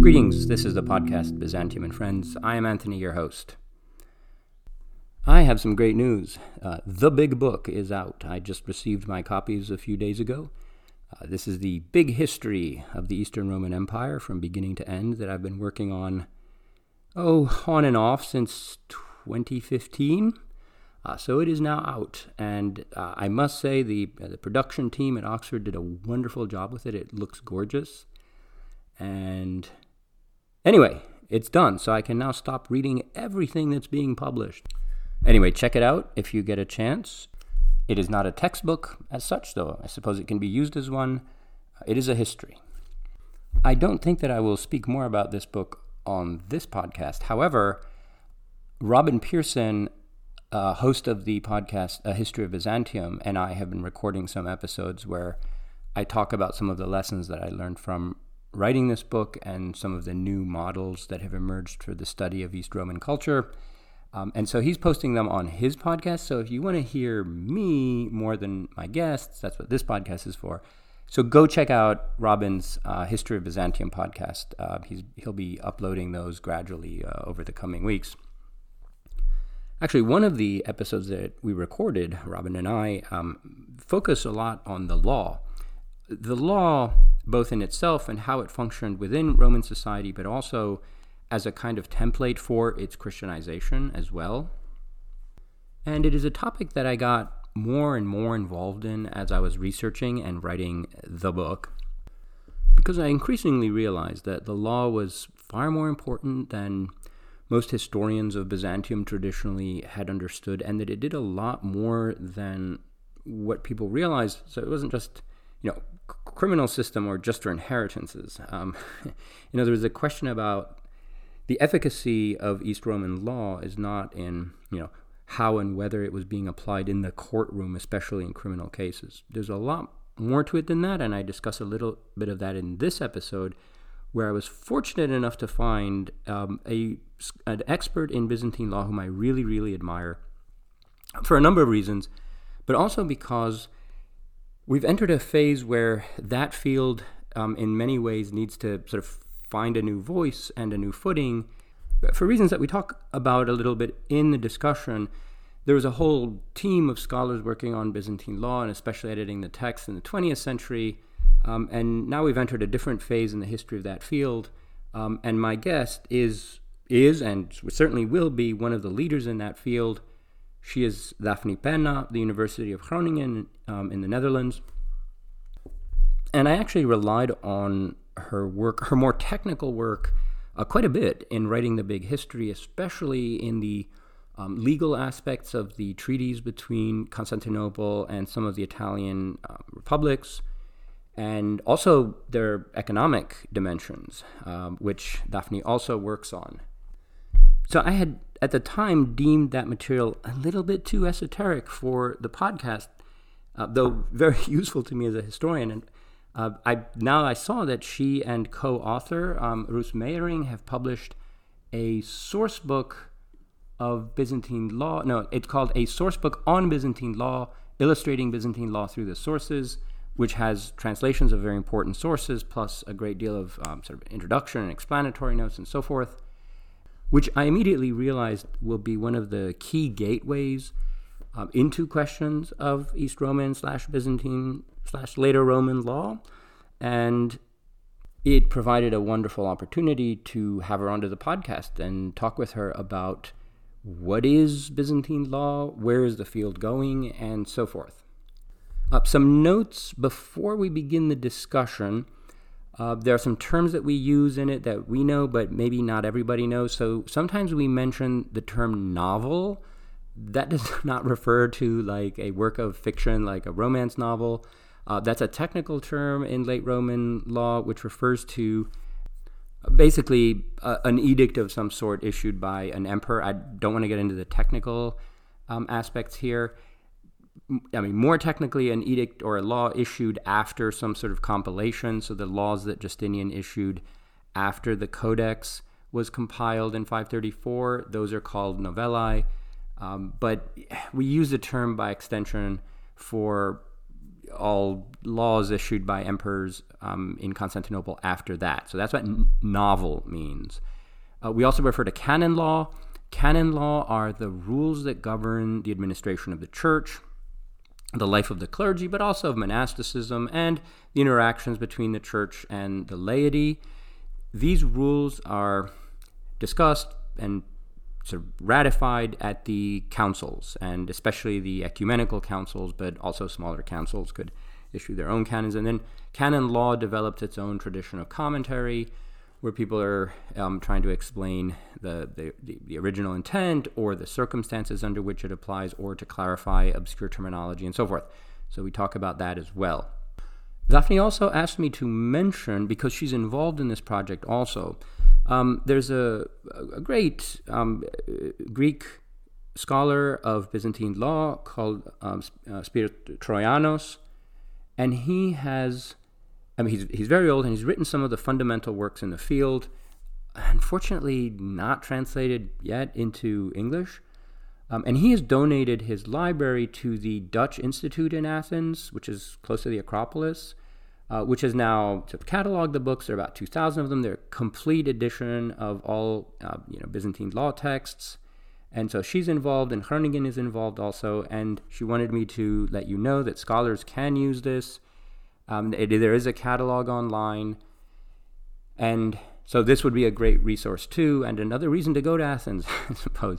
Greetings, this is the podcast Byzantium and Friends. I am Anthony, your host. I have some great news. Uh, the Big Book is out. I just received my copies a few days ago. Uh, this is the big history of the Eastern Roman Empire from beginning to end that I've been working on, oh, on and off since 2015. Uh, so it is now out, and uh, I must say the uh, the production team at Oxford did a wonderful job with it. It looks gorgeous, and anyway, it's done. So I can now stop reading everything that's being published. Anyway, check it out if you get a chance. It is not a textbook as such, though. I suppose it can be used as one. It is a history. I don't think that I will speak more about this book on this podcast. However, Robin Pierson uh, host of the podcast A History of Byzantium, and I have been recording some episodes where I talk about some of the lessons that I learned from writing this book and some of the new models that have emerged for the study of East Roman culture. Um, and so he's posting them on his podcast. So if you want to hear me more than my guests, that's what this podcast is for. So go check out Robin's uh, History of Byzantium podcast. Uh, he's, he'll be uploading those gradually uh, over the coming weeks. Actually, one of the episodes that we recorded, Robin and I, um, focus a lot on the law. The law, both in itself and how it functioned within Roman society, but also as a kind of template for its Christianization as well. And it is a topic that I got more and more involved in as I was researching and writing the book, because I increasingly realized that the law was far more important than most historians of Byzantium traditionally had understood, and that it did a lot more than what people realized. So it wasn't just, you know, criminal system or just inheritances. Um, you know, there was a question about the efficacy of East Roman law is not in, you know, how and whether it was being applied in the courtroom, especially in criminal cases. There's a lot more to it than that, and I discuss a little bit of that in this episode where I was fortunate enough to find um, a an expert in Byzantine law whom I really really admire for a number of reasons, but also because we've entered a phase where that field, um, in many ways, needs to sort of find a new voice and a new footing. For reasons that we talk about a little bit in the discussion, there was a whole team of scholars working on Byzantine law and especially editing the text in the 20th century um, and now we've entered a different phase in the history of that field. Um, and my guest is is and certainly will be one of the leaders in that field. She is Daphne Penna, the University of Groningen um, in the Netherlands. And I actually relied on her work, her more technical work, uh, quite a bit in writing the big history, especially in the um, legal aspects of the treaties between Constantinople and some of the Italian uh, republics and also their economic dimensions, um, which Daphne also works on. So I had at the time deemed that material a little bit too esoteric for the podcast, uh, though very useful to me as a historian. And uh, I now I saw that she and co-author um, Roos Meijering have published a source book of Byzantine law. No, it's called a source book on Byzantine law, illustrating Byzantine law through the sources which has translations of very important sources, plus a great deal of um, sort of introduction and explanatory notes and so forth, which I immediately realized will be one of the key gateways um, into questions of East Roman slash Byzantine slash later Roman law. And it provided a wonderful opportunity to have her onto the podcast and talk with her about what is Byzantine law, where is the field going, and so forth. Uh, some notes before we begin the discussion. Uh, there are some terms that we use in it that we know, but maybe not everybody knows. So sometimes we mention the term novel. That does not refer to like a work of fiction, like a romance novel. Uh, that's a technical term in late Roman law, which refers to basically uh, an edict of some sort issued by an emperor. I don't want to get into the technical um, aspects here. I mean, more technically, an edict or a law issued after some sort of compilation. So the laws that Justinian issued after the Codex was compiled in 534, those are called novellae. Um, but we use the term by extension for all laws issued by emperors um, in Constantinople after that. So that's what n- novel means. Uh, we also refer to canon law. Canon law are the rules that govern the administration of the church, the life of the clergy, but also of monasticism and the interactions between the church and the laity. These rules are discussed and sort of ratified at the councils, and especially the ecumenical councils, but also smaller councils could issue their own canons. And then canon law developed its own tradition of commentary, where people are um, trying to explain the, the, the, original intent or the circumstances under which it applies, or to clarify obscure terminology and so forth. So we talk about that as well. Daphne also asked me to mention, because she's involved in this project also, um, there's a, a great um, Greek scholar of Byzantine law called um, uh, Spyros Troianos, and he has, I mean, he's, he's very old and he's written some of the fundamental works in the field, unfortunately not translated yet into English. Um, and he has donated his library to the Dutch Institute in Athens, which is close to the Acropolis uh, which has now to catalog the books. There are about 2,000 of them. They're a complete edition of all uh, you know Byzantine law texts. And so she's involved, and Groningen is involved also. And she wanted me to let you know that scholars can use this. Um, it, there is a catalog online. And so this would be a great resource too, and another reason to go to Athens, I suppose.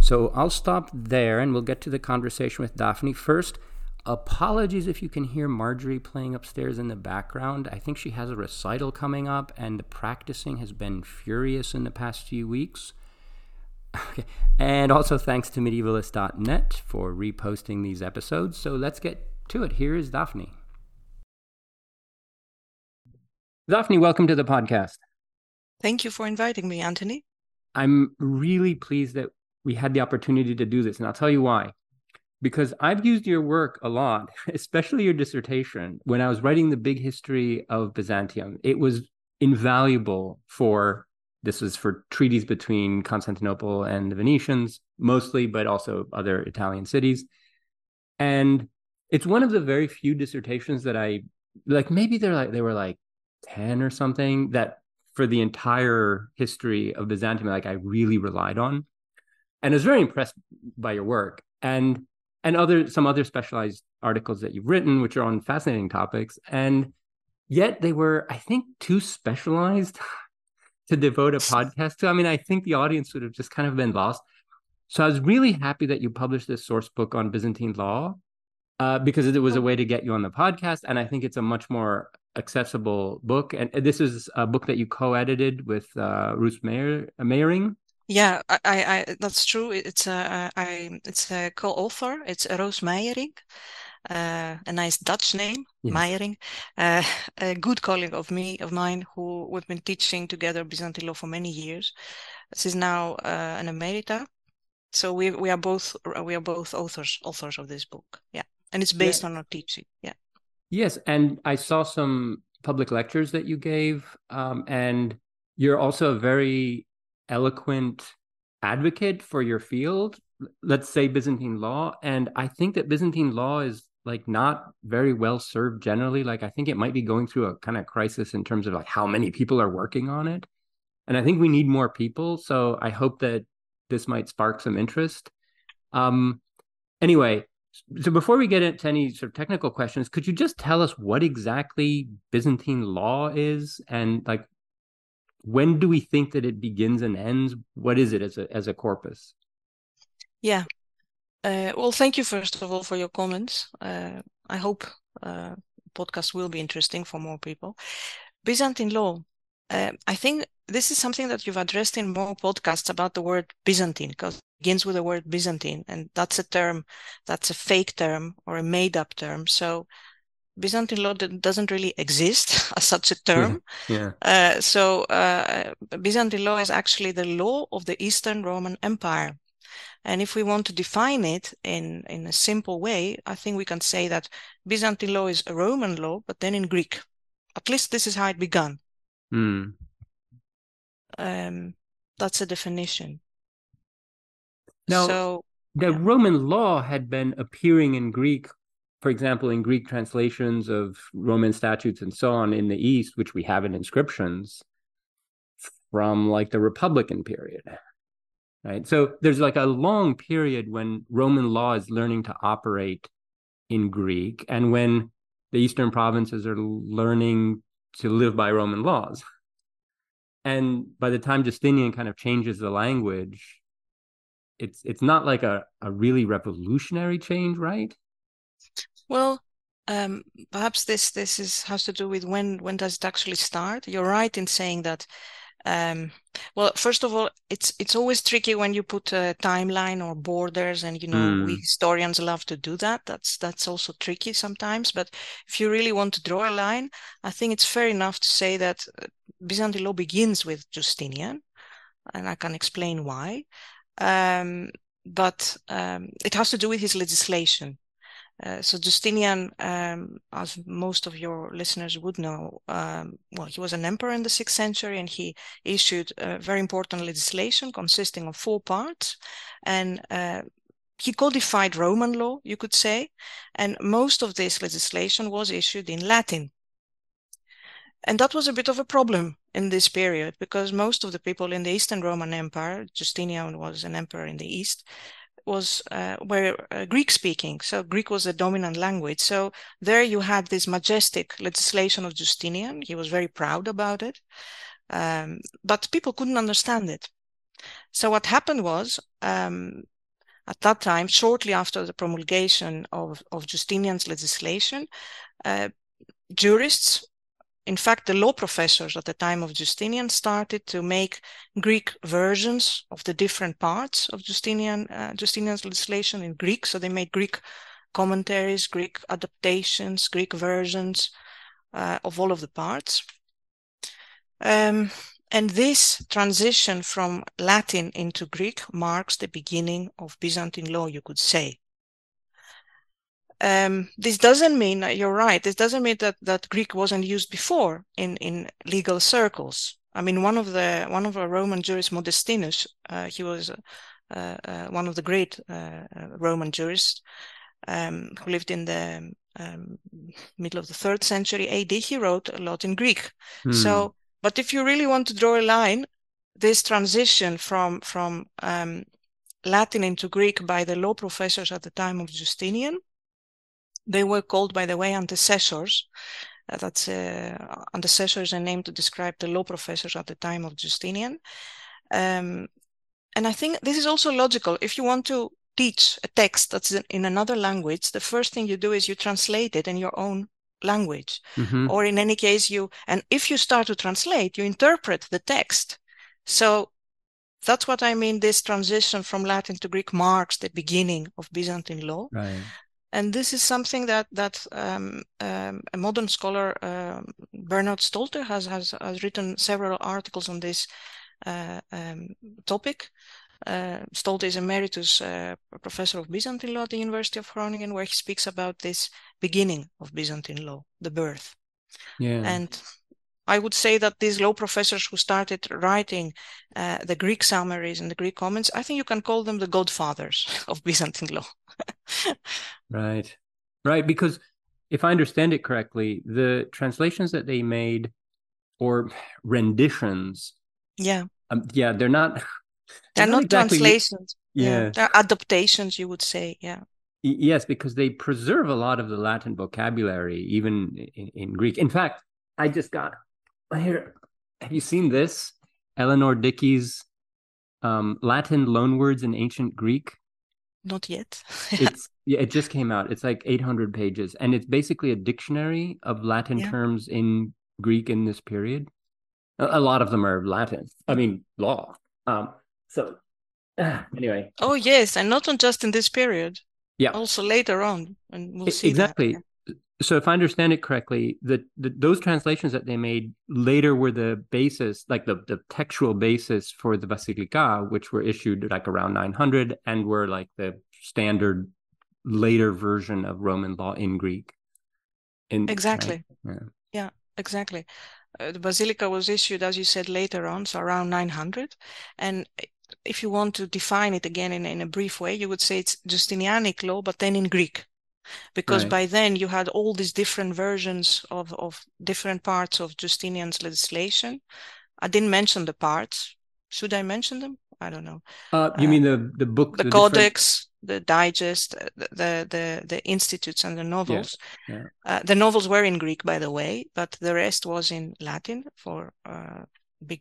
So I'll stop there and we'll get to the conversation with Daphne. First, Apologies if you can hear Marjorie playing upstairs in the background. I think she has a recital coming up, and the practicing has been furious in the past few weeks. Okay. And also thanks to medievalists.net for reposting these episodes. So let's get to it. Here is Daphne. Daphne, welcome to the podcast. Thank you for inviting me, Anthony. I'm really pleased that we had the opportunity to do this, and I'll tell you why because I've used your work a lot, especially your dissertation. When I was writing the big history of Byzantium, it was invaluable for this was for treaties between Constantinople and the Venetians, mostly, but also other Italian cities. And it's one of the very few dissertations that I like. Maybe they're like they were like ten or something that for the entire history of Byzantium, like I really relied on, and I was very impressed by your work. And and other some other specialized articles that you've written, which are on fascinating topics. And yet they were, I think, too specialized to devote a podcast to. I mean, I think the audience would have just kind of been lost. So I was really happy that you published this source book on Byzantine law uh, because it was a way to get you on the podcast. And I think it's a much more accessible book. And this is a book that you co-edited with uh, Ruth Mayer, Meijering. Yeah, I, I, that's true. It's a, I, it's a co-author. It's Roos Meijering, uh, a nice Dutch name, yes. Meijering, uh, a good colleague of me, of mine, who we've been teaching together Byzantine law for many years. She's now uh, an emerita, so we we are both we are both authors authors of this book. Yeah, and it's based yeah. on our teaching. Yeah. Yes, and I saw some public lectures that you gave, um, and you're also a very eloquent advocate for your field let's say byzantine law and i think that byzantine law is like not very well served generally like i think it might be going through a kind of crisis in terms of like how many people are working on it and i think we need more people so i hope that this might spark some interest. Um anyway so before we get into any sort of technical questions could you just tell us what exactly byzantine law is? And like when do we think that it begins and ends? What is it as a as a corpus? Yeah. Uh, well thank you first of all for your comments. Uh, i hope uh, podcast will be interesting for more people. Byzantine law uh, i think this is something that you've addressed in more podcasts about the word byzantine because begins with the word byzantine and that's a term that's a fake term or a made up term so Byzantine law doesn't really exist as such a term. Yeah. yeah. Uh, so uh, Byzantine law is actually the law of the Eastern Roman Empire. And if we want to define it in, in a simple way, I think we can say that Byzantine law is a Roman law, but then in Greek. At least this is how it began. Mm. Um, that's a definition. Now, so, the yeah. Roman law had been appearing in Greek for example, in Greek translations of Roman statutes and so on in the East, which we have in inscriptions from like the Republican period, right? So there's like a long period when Roman law is learning to operate in Greek and when the Eastern provinces are learning to live by Roman laws. And by the time Justinian kind of changes the language, it's it's not like a, a really revolutionary change, right? Well, um, perhaps this this is has to do with when when does it actually start? You're right in saying that um, well, first of all, it's it's always tricky when you put a timeline or borders, and you know mm. we historians love to do that. That's that's also tricky sometimes. But if you really want to draw a line, I think it's fair enough to say that uh, Byzantine law begins with Justinian, and I can explain why. Um, but um, it has to do with his legislation. Uh, so Justinian, um, as most of your listeners would know, um, well, he was an emperor in the sixth century, and he issued very important legislation consisting of four parts, and uh, he codified Roman law, you could say, and most of this legislation was issued in Latin. And that was a bit of a problem in this period because most of the people in the Eastern Roman Empire, Justinian was an emperor in the East, was uh, were uh, Greek speaking. So Greek was the dominant language. So there you had this majestic legislation of Justinian. He was very proud about it. Um, but people couldn't understand it. So what happened was, um, at that time, shortly after the promulgation of, of Justinian's legislation, uh, jurists in fact, the law professors at the time of Justinian started to make Greek versions of the different parts of Justinian uh, Justinian's legislation in Greek. So they made Greek commentaries, Greek adaptations, Greek versions uh, of all of the parts. Um, and this transition from Latin into Greek marks the beginning of Byzantine law, you could say. Um, this doesn't mean you're right. This doesn't mean that that Greek wasn't used before in in legal circles. I mean, one of the one of the Roman jurists, Modestinus, uh, he was uh, uh, one of the great uh, Roman jurists um, who lived in the um, middle of the third century AD. He wrote a lot in Greek. Hmm. So, but if you really want to draw a line, this transition from from um, Latin into Greek by the law professors at the time of Justinian they were called, by the way, antecessors. Uh, that's uh, antecessor is a name to describe the law professors at the time of Justinian. Um, and I think this is also logical. If you want to teach a text that's in another language, the first thing you do is you translate it in your own language. Mm-hmm. Or in any case, you, and if you start to translate, you interpret the text. So that's what I mean. This transition from Latin to Greek marks the beginning of Byzantine law. Right and this is something that that um, um, a modern scholar uh, Bernard Stolte has, has has written several articles on this uh, um, topic. Uh, Stolter is emeritus uh, professor of Byzantine law at the University of Groningen, where he speaks about this beginning of Byzantine law, the birth. Yeah. And I would say that these law professors who started writing uh, the Greek summaries and the Greek comments, I think you can call them the godfathers of Byzantine law. right, right. Because if I understand it correctly, the translations that they made or renditions, yeah, um, yeah, they're not. They're, they're not, not exactly, translations. Yeah. yeah, they're adaptations. You would say, yeah. Yes, because they preserve a lot of the Latin vocabulary, even in, in Greek. In fact, I just got here. Have you seen this? Eleanor Dickey's um, Latin loanwords in ancient Greek. Not yet. it's yeah, it just came out. It's like 800 pages, and it's basically a dictionary of Latin yeah. terms in Greek in this period. A, a, lot of them are Latin. I mean, law. Um, so uh, anyway. Oh yes, and not on just in this period. Yeah. Also later on, and we'll see exactly. That so if I understand it correctly, the, the, those translations that they made later were the basis, like the, the textual basis for the Basilica, which were issued like around 900 and were like the standard later version of Roman law in Greek. In, exactly. Right? Yeah. yeah. exactly. Uh, the Basilica was issued, as you said, later on, so around 900. And if you want to define it again in, in a brief way, you would say it's Justinianic law, but then in Greek. Because Right. by then you had all these different versions of, of different parts of Justinian's legislation. I didn't mention the parts. Should I mention them? I don't know. Uh, you Uh, mean the the book, The, different- codex, the digest, uh, the, the the the institutes and the novels. yeah. Uh, the novels were in Greek, by the way, but the rest was in Latin for uh, big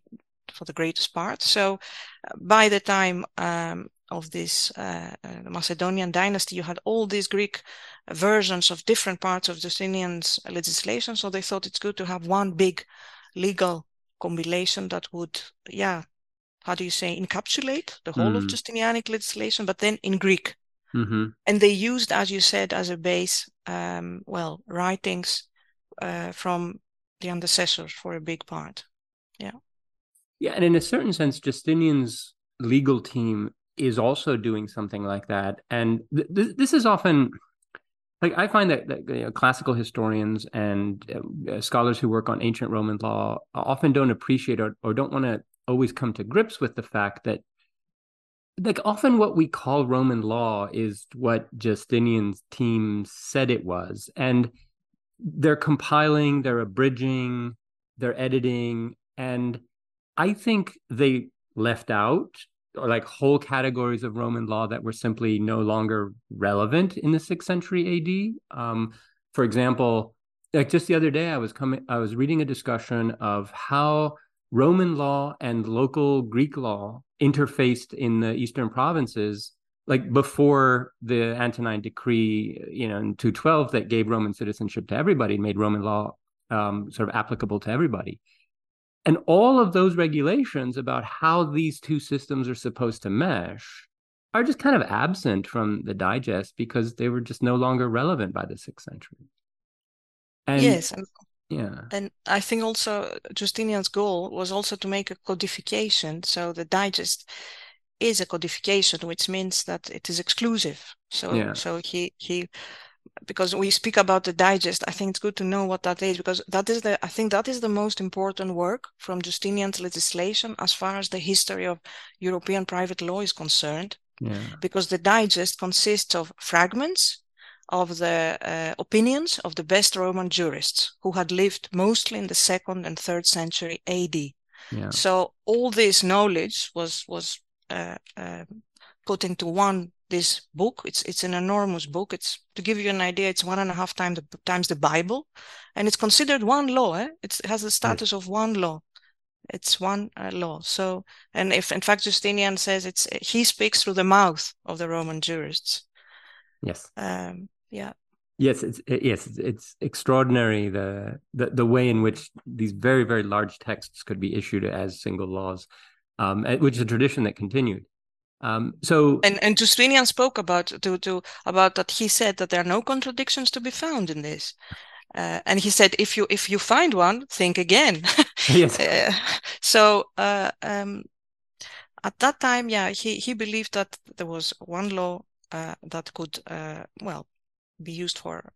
for the greatest part. So uh, by the time um, of this uh, uh, Macedonian dynasty, you had all these Greek versions of different parts of Justinian's legislation. So they thought it's good to have one big legal compilation that would, yeah, how do you say, encapsulate the whole of Mm. Justinianic legislation, but then in Greek. Mhm. And they used, as you said, as a base, um, well, writings uh, from the antecessors for a big part. Yeah. Yeah, and in a certain sense, Justinian's legal team is also doing something like that. And th- th- this is often like I find that, that you know, classical historians and uh, scholars who work on ancient Roman law often don't appreciate or, or don't want to always come to grips with the fact that like often what we call Roman law is what Justinian's team said it was. And they're compiling, they're abridging, they're editing, and I think they left out like whole categories of Roman law that were simply no longer relevant in the sixth century AD. Um, for example, like just the other day, I was coming, I was reading a discussion of how Roman law and local Greek law interfaced in the eastern provinces, like before the Antonine decree, you know, in 212 that gave Roman citizenship to everybody, and made Roman law um, sort of applicable to everybody. And all of those regulations about how these two systems are supposed to mesh are just kind of absent from the digest because they were just no longer relevant by the sixth century. And yes, yeah, and I think also Justinian's goal was also to make a codification. So the digest is a codification, which means that it is exclusive. So Yeah. so he he because we speak about the digest, I think it's good to know what that is because that is the I think that is the most important work from Justinian's legislation as far as the history of European private law is concerned. yeah, because the digest consists of fragments of the uh, opinions of the best Roman jurists who had lived mostly in the second and third century AD. yeah, So all this knowledge was was uh, uh, put into one this book. It's it's an enormous book. It's to give you an idea. It's one and a half times the, times the Bible, and it's considered one law. Eh? It's, it has the status of one law. It's one uh, law. So, and if in fact Justinian says it's he speaks through the mouth of the Roman jurists. yes. Um, yeah, Yes, it's it, yes, it's, it's extraordinary the, the the way in which these very very large texts could be issued as single laws, um, which is a tradition that continued. Um, so and and Justinian spoke about to to about that. He said that there are no contradictions to be found in this. Uh, and he said, if you if you find one, think again. yes, Uh, so uh, um, at that time, yeah, he he believed that there was one law uh, that could uh, well be used for.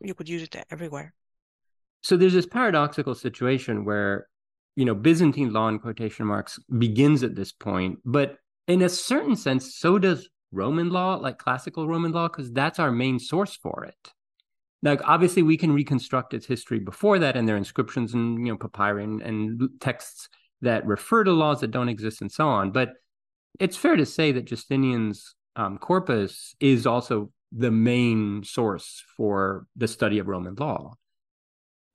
You could use it everywhere. so there's this paradoxical situation where you know byzantine law in quotation marks begins at this point but in a certain sense so does roman law like classical roman law because that's our main source for it. Like obviously we can reconstruct its history before that and there are inscriptions and you know papyri and, and texts that refer to laws that don't exist and so on but it's fair to say that justinian's um, corpus is also the main source for the study of roman law.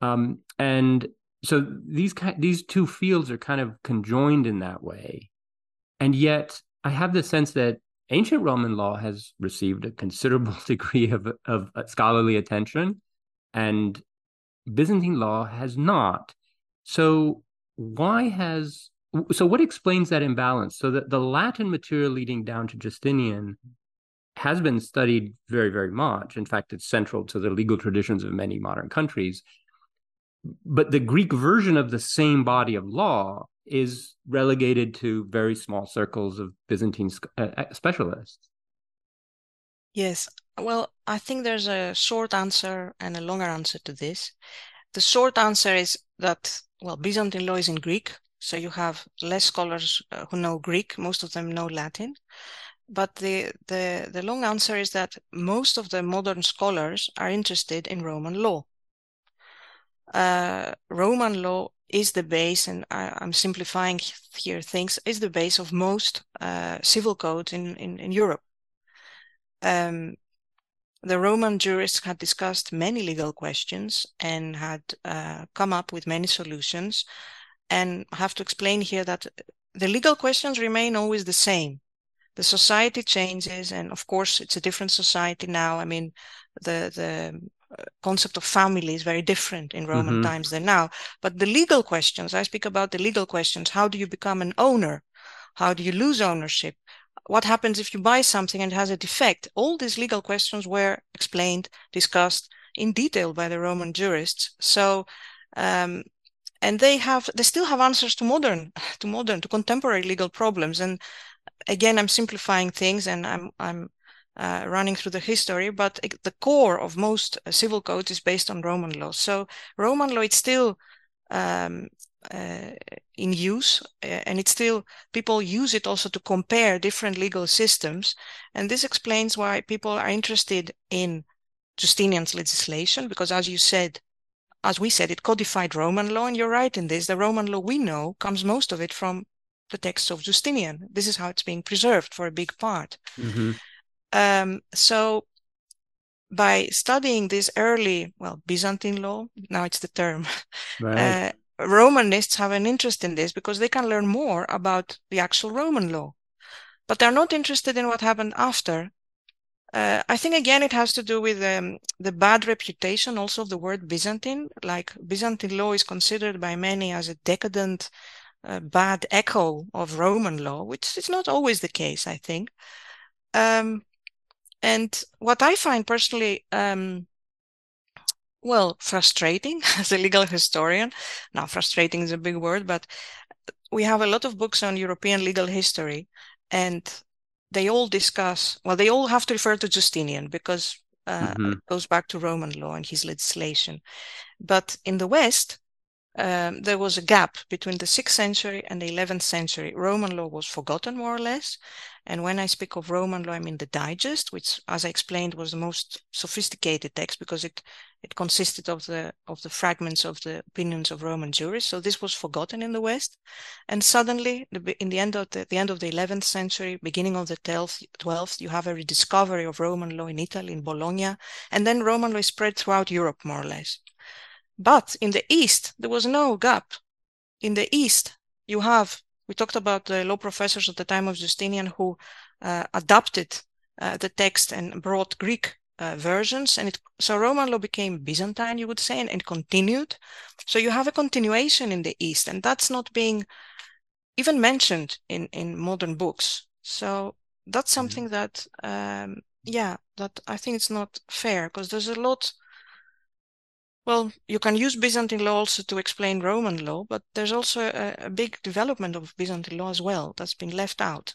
Um, and so these these two fields are kind of conjoined in that way, and yet I have the sense that ancient Roman law has received a considerable degree of of uh, scholarly attention, and Byzantine law has not. So why has so what explains that imbalance? So that the Latin material leading down to Justinian has been studied very very much. In fact, it's central to the legal traditions of many modern countries but the Greek version of the same body of law is relegated to very small circles of Byzantine uh, specialists. Yes. Well, I think there's a short answer and a longer answer to this. The short answer is that, well, Byzantine law is in Greek. So you have less scholars uh, who know Greek. Most of them know Latin. but the, the, the long answer is that most of the modern scholars are interested in Roman law. Uh, Roman law is the base, and I, am simplifying here things, is the base of most uh, civil codes in, in, in Europe. Um, the Roman jurists had discussed many legal questions and had uh, come up with many solutions. And I have to explain here that the legal questions remain always the same. The society changes, and of course, it's a different society now. I mean, the the concept of family is very different in Roman mm-hmm. times than now. But the legal questions, I speak about the legal questions. How do you become an owner? How do you lose ownership? what happens if you buy something and it has a defect? All these legal questions were explained, discussed in detail by the Roman jurists. So, um, and they have, they still have answers to modern, to modern, to contemporary legal problems. And again, I'm simplifying things and I'm, I'm uh, running through the history, but the core of most uh, civil codes is based on Roman law. So Roman law, is still um, uh, in use uh, and it's still people use it also to compare different legal systems and this explains why people are interested in Justinian's legislation because as you said as we said it codified Roman law and you're right in this the Roman law we know comes most of it from the texts of Justinian this is how it's being preserved for a big part mm-hmm. Um, so by studying this early, well, Byzantine law, now it's the term, right. uh, Romanists have an interest in this because they can learn more about the actual Roman law. But they're not interested in what happened after. Uh, I think again it has to do with um, the bad reputation also of the word Byzantine. Like Byzantine law is considered by many as a decadent, uh, bad echo of Roman law, which is not always the case, I think. Um, and what I find personally um, well, frustrating as a legal historian. Now, frustrating is a big word, but we have a lot of books on European legal history, and they all discuss, well, they all have to refer to Justinian because uh, mm-hmm. it goes back to Roman law and his legislation. But in the West, um, there was a gap between the 6th century and the 11th century. Roman law was forgotten more or less. And when I speak of Roman law, I mean the digest, which, as I explained, was the most sophisticated text because it, it consisted of the, of the fragments of the opinions of Roman jurists. So this was forgotten in the West. And suddenly, in the end of the, the end of the 11th century, beginning of the 12th, 12th, you have a rediscovery of Roman law in Italy, in Bologna. And then Roman law spread throughout Europe, more or less. But in the East, there was no gap. In the East, you have, we talked about the law professors at the time of Justinian who uh, adapted uh, the text and brought Greek uh, versions. And it, so Roman law became Byzantine, you would say, and, and continued. So you have a continuation in the East, and that's not being even mentioned in, in modern books. So that's mm-hmm. something that, um, yeah, that I think it's not fair because there's a lot well, you can use Byzantine law also to explain Roman law, but there's also a, a big development of Byzantine law as well that's been left out.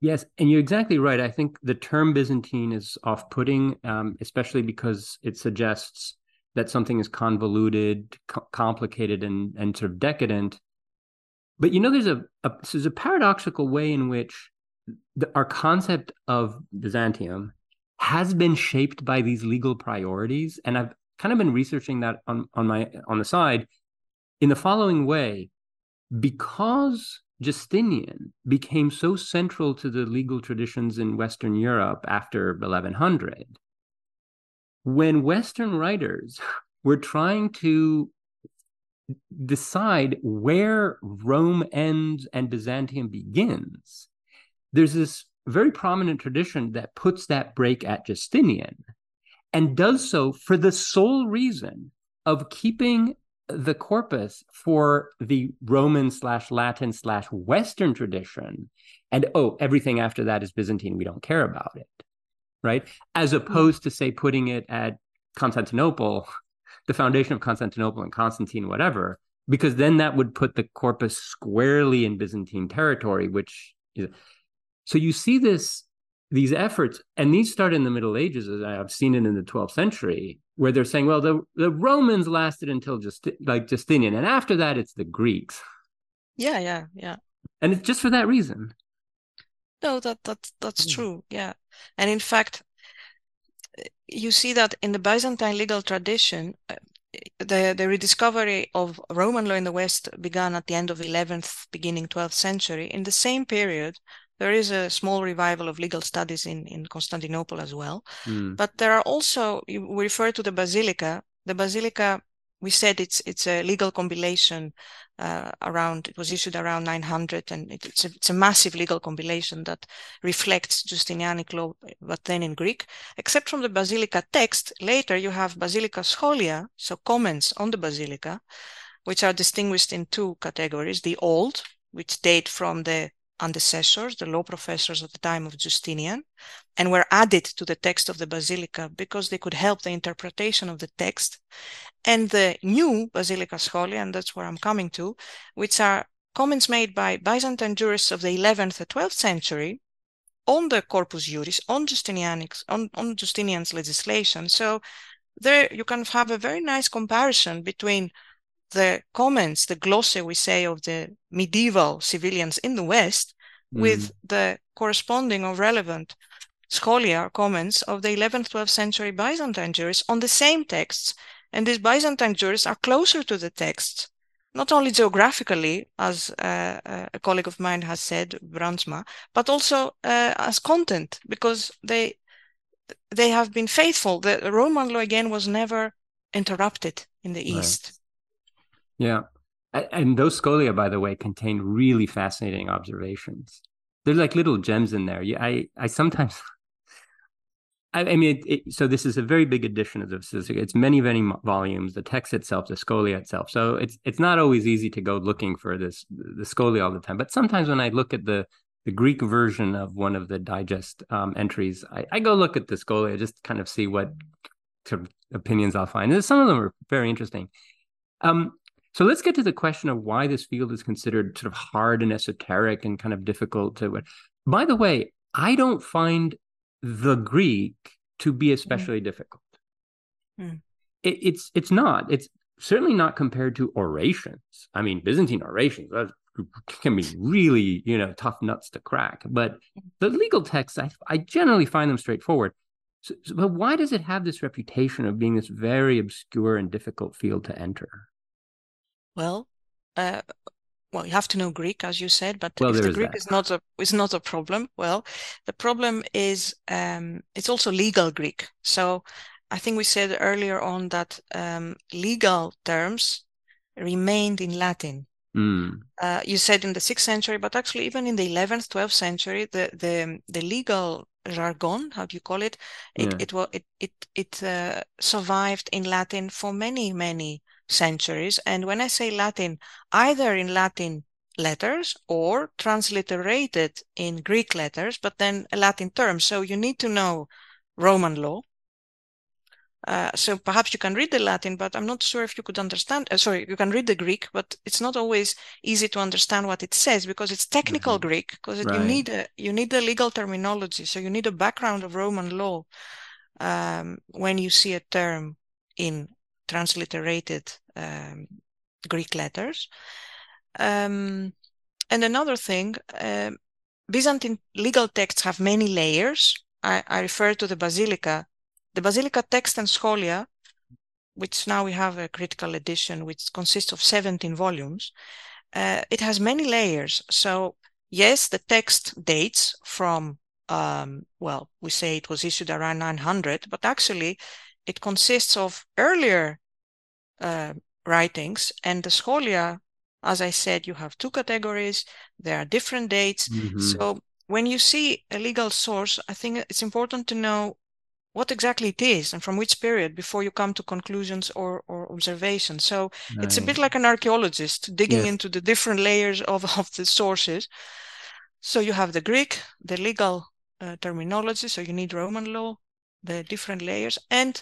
Yes, and you're exactly right. I think the term Byzantine is off putting, um, especially because it suggests that something is convoluted, co- complicated, and, and sort of decadent. But you know, there's a, a there's a paradoxical way in which the, our concept of Byzantium has been shaped by these legal priorities. And I've kind of been researching that on, on my on the side in the following way. Because Justinian became so central to the legal traditions in Western Europe after 1100 when Western writers were trying to decide where Rome ends and Byzantium begins, there's this very prominent tradition that puts that break at Justinian and does so for the sole reason of keeping the corpus for the Roman slash Latin slash Western tradition. And oh, everything after that is Byzantine. We don't care about it. Right. As hmm. opposed to, say, putting it at Constantinople, the foundation of Constantinople and Constantine, whatever, because then that would put the corpus squarely in Byzantine territory, which is. So you see this these efforts, and these start in the Middle Ages, as I've seen it in the 12th century, where they're saying, well, the, the Romans lasted until just like Justinian, and after that, it's the Greeks. Yeah, yeah, yeah. And it's just for that reason. No, that that that's mm. true. Yeah, and in fact, you see that in the Byzantine legal tradition, uh, the the rediscovery of Roman law in the West began at the end of 11th, beginning 12th century. In the same period, there is a small revival of legal studies in, in Constantinople as well. Mm. But there are also, we refer to the Basilica. The Basilica, we said it's it's a legal compilation uh, around, it was issued around 900, and it, it's, a, it's a massive legal compilation that reflects Justinianic law, but then in Greek. Except from the Basilica text, later you have Basilica scholia, so comments on the Basilica, which are distinguished in two categories the old, which date from the antecessors, the law professors at the time of Justinian, and were added to the text of the Basilica because they could help the interpretation of the text. And the new Basilica Scholia, and that's where I'm coming to, which are comments made by Byzantine jurists of the 11th and 12th century on the Corpus Juris, on Justinian's, on, on Justinian's legislation. So there you can have a very nice comparison between the comments, the glosse we say of the medieval civilians in the West mm. with the corresponding or relevant scholia comments of the 11th, 12th century Byzantine jurists on the same texts. And these Byzantine jurists are closer to the texts, not only geographically, as uh, uh a colleague of mine has said, Brandsma, but also uh, as content, because they they have been faithful. The Roman law again was never interrupted in the right. East. Yeah. And those scholia, by the way, contain really fascinating observations. They're like little gems in there. I, I sometimes, I, I mean, it, it, so this is a very big edition of the It's many, many volumes. The text itself, the scholia itself. So it's it's not always easy to go looking for this the scholia all the time. But sometimes when I look at the the Greek version of one of the digest um, entries, I, I go look at the scholia just kind of see what sort of opinions I'll find. And some of them are very interesting. Um, so let's get to the question of why this field is considered sort of hard and esoteric and kind of difficult to. By the way, I don't find the Greek to be hmm. especially mm. difficult. Mm. It, it's it's not. It's certainly not compared to orations. I mean, Byzantine orations can be really you know tough nuts to crack. But the legal texts, I, I generally find them straightforward. So, so, but why does it have this reputation of being this very obscure and difficult field to enter? Well, uh, well, you have to know Greek, as you said, but well, if the Greek is not a is not a problem, well, the problem is um, it's also legal Greek. So I think we said earlier on that um, legal terms remained in Latin. Mm. Uh, you said in the sixth century, but actually even in the eleventh, twelfth century, the the the legal jargon, how do you call it? It yeah. it it it, it uh, survived in Latin for many many centuries. And when I say Latin, either in Latin letters or transliterated in Greek letters, but then a Latin term. So you need to know Roman law. Uh, so perhaps you can read the Latin, but I'm not sure if you could understand. Uh, sorry, you can read the Greek, but it's not always easy to understand what it says because it's technical mm-hmm. Greek. Because right. you need a, you need the legal terminology, so you need a background of Roman law um, when you see a term in transliterated um, Greek letters. Um, and another thing, uh, Byzantine legal texts have many layers. I, I, refer to the Basilica. The Basilica text and scholia, which now we have a critical edition, which consists of 17 volumes, uh, it has many layers. So, yes, the text dates from, um, well, we say it was issued around 900, but actually it consists of earlier uh, writings. And the scholia, as I said, you have two categories. There are different dates. Mm-hmm. So when you see a legal source, I think it's important to know what exactly it is and from which period before you come to conclusions or, or observations. So right. it's a bit like an archaeologist digging yes. into the different layers of, of the sources. So you have the Greek, the legal uh, terminology. So you need Roman law, the different layers. And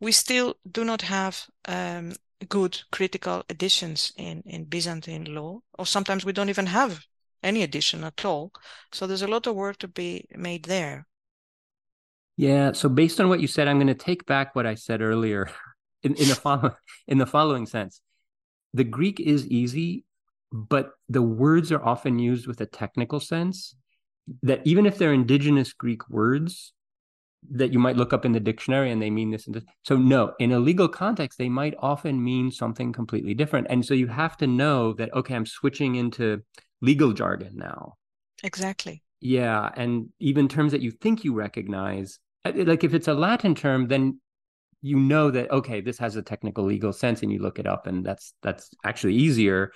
we still do not have um, good critical editions in, in Byzantine law, or sometimes we don't even have any edition at all. So there's a lot of work to be made there. Yeah. So based on what you said, I'm going to take back what I said earlier in, in the in the following sense. The Greek is easy, but the words are often used with a technical sense. that even if they're indigenous Greek words that you might look up in the dictionary and they mean this and this. So no, in a legal context, they might often mean something completely different. And so you have to know that, okay, I'm switching into legal jargon now. Exactly. Yeah. And even terms that you think you recognize, uh, like if it's a Latin term, then you know that okay this has a technical legal sense and you look it up and that's that's actually easier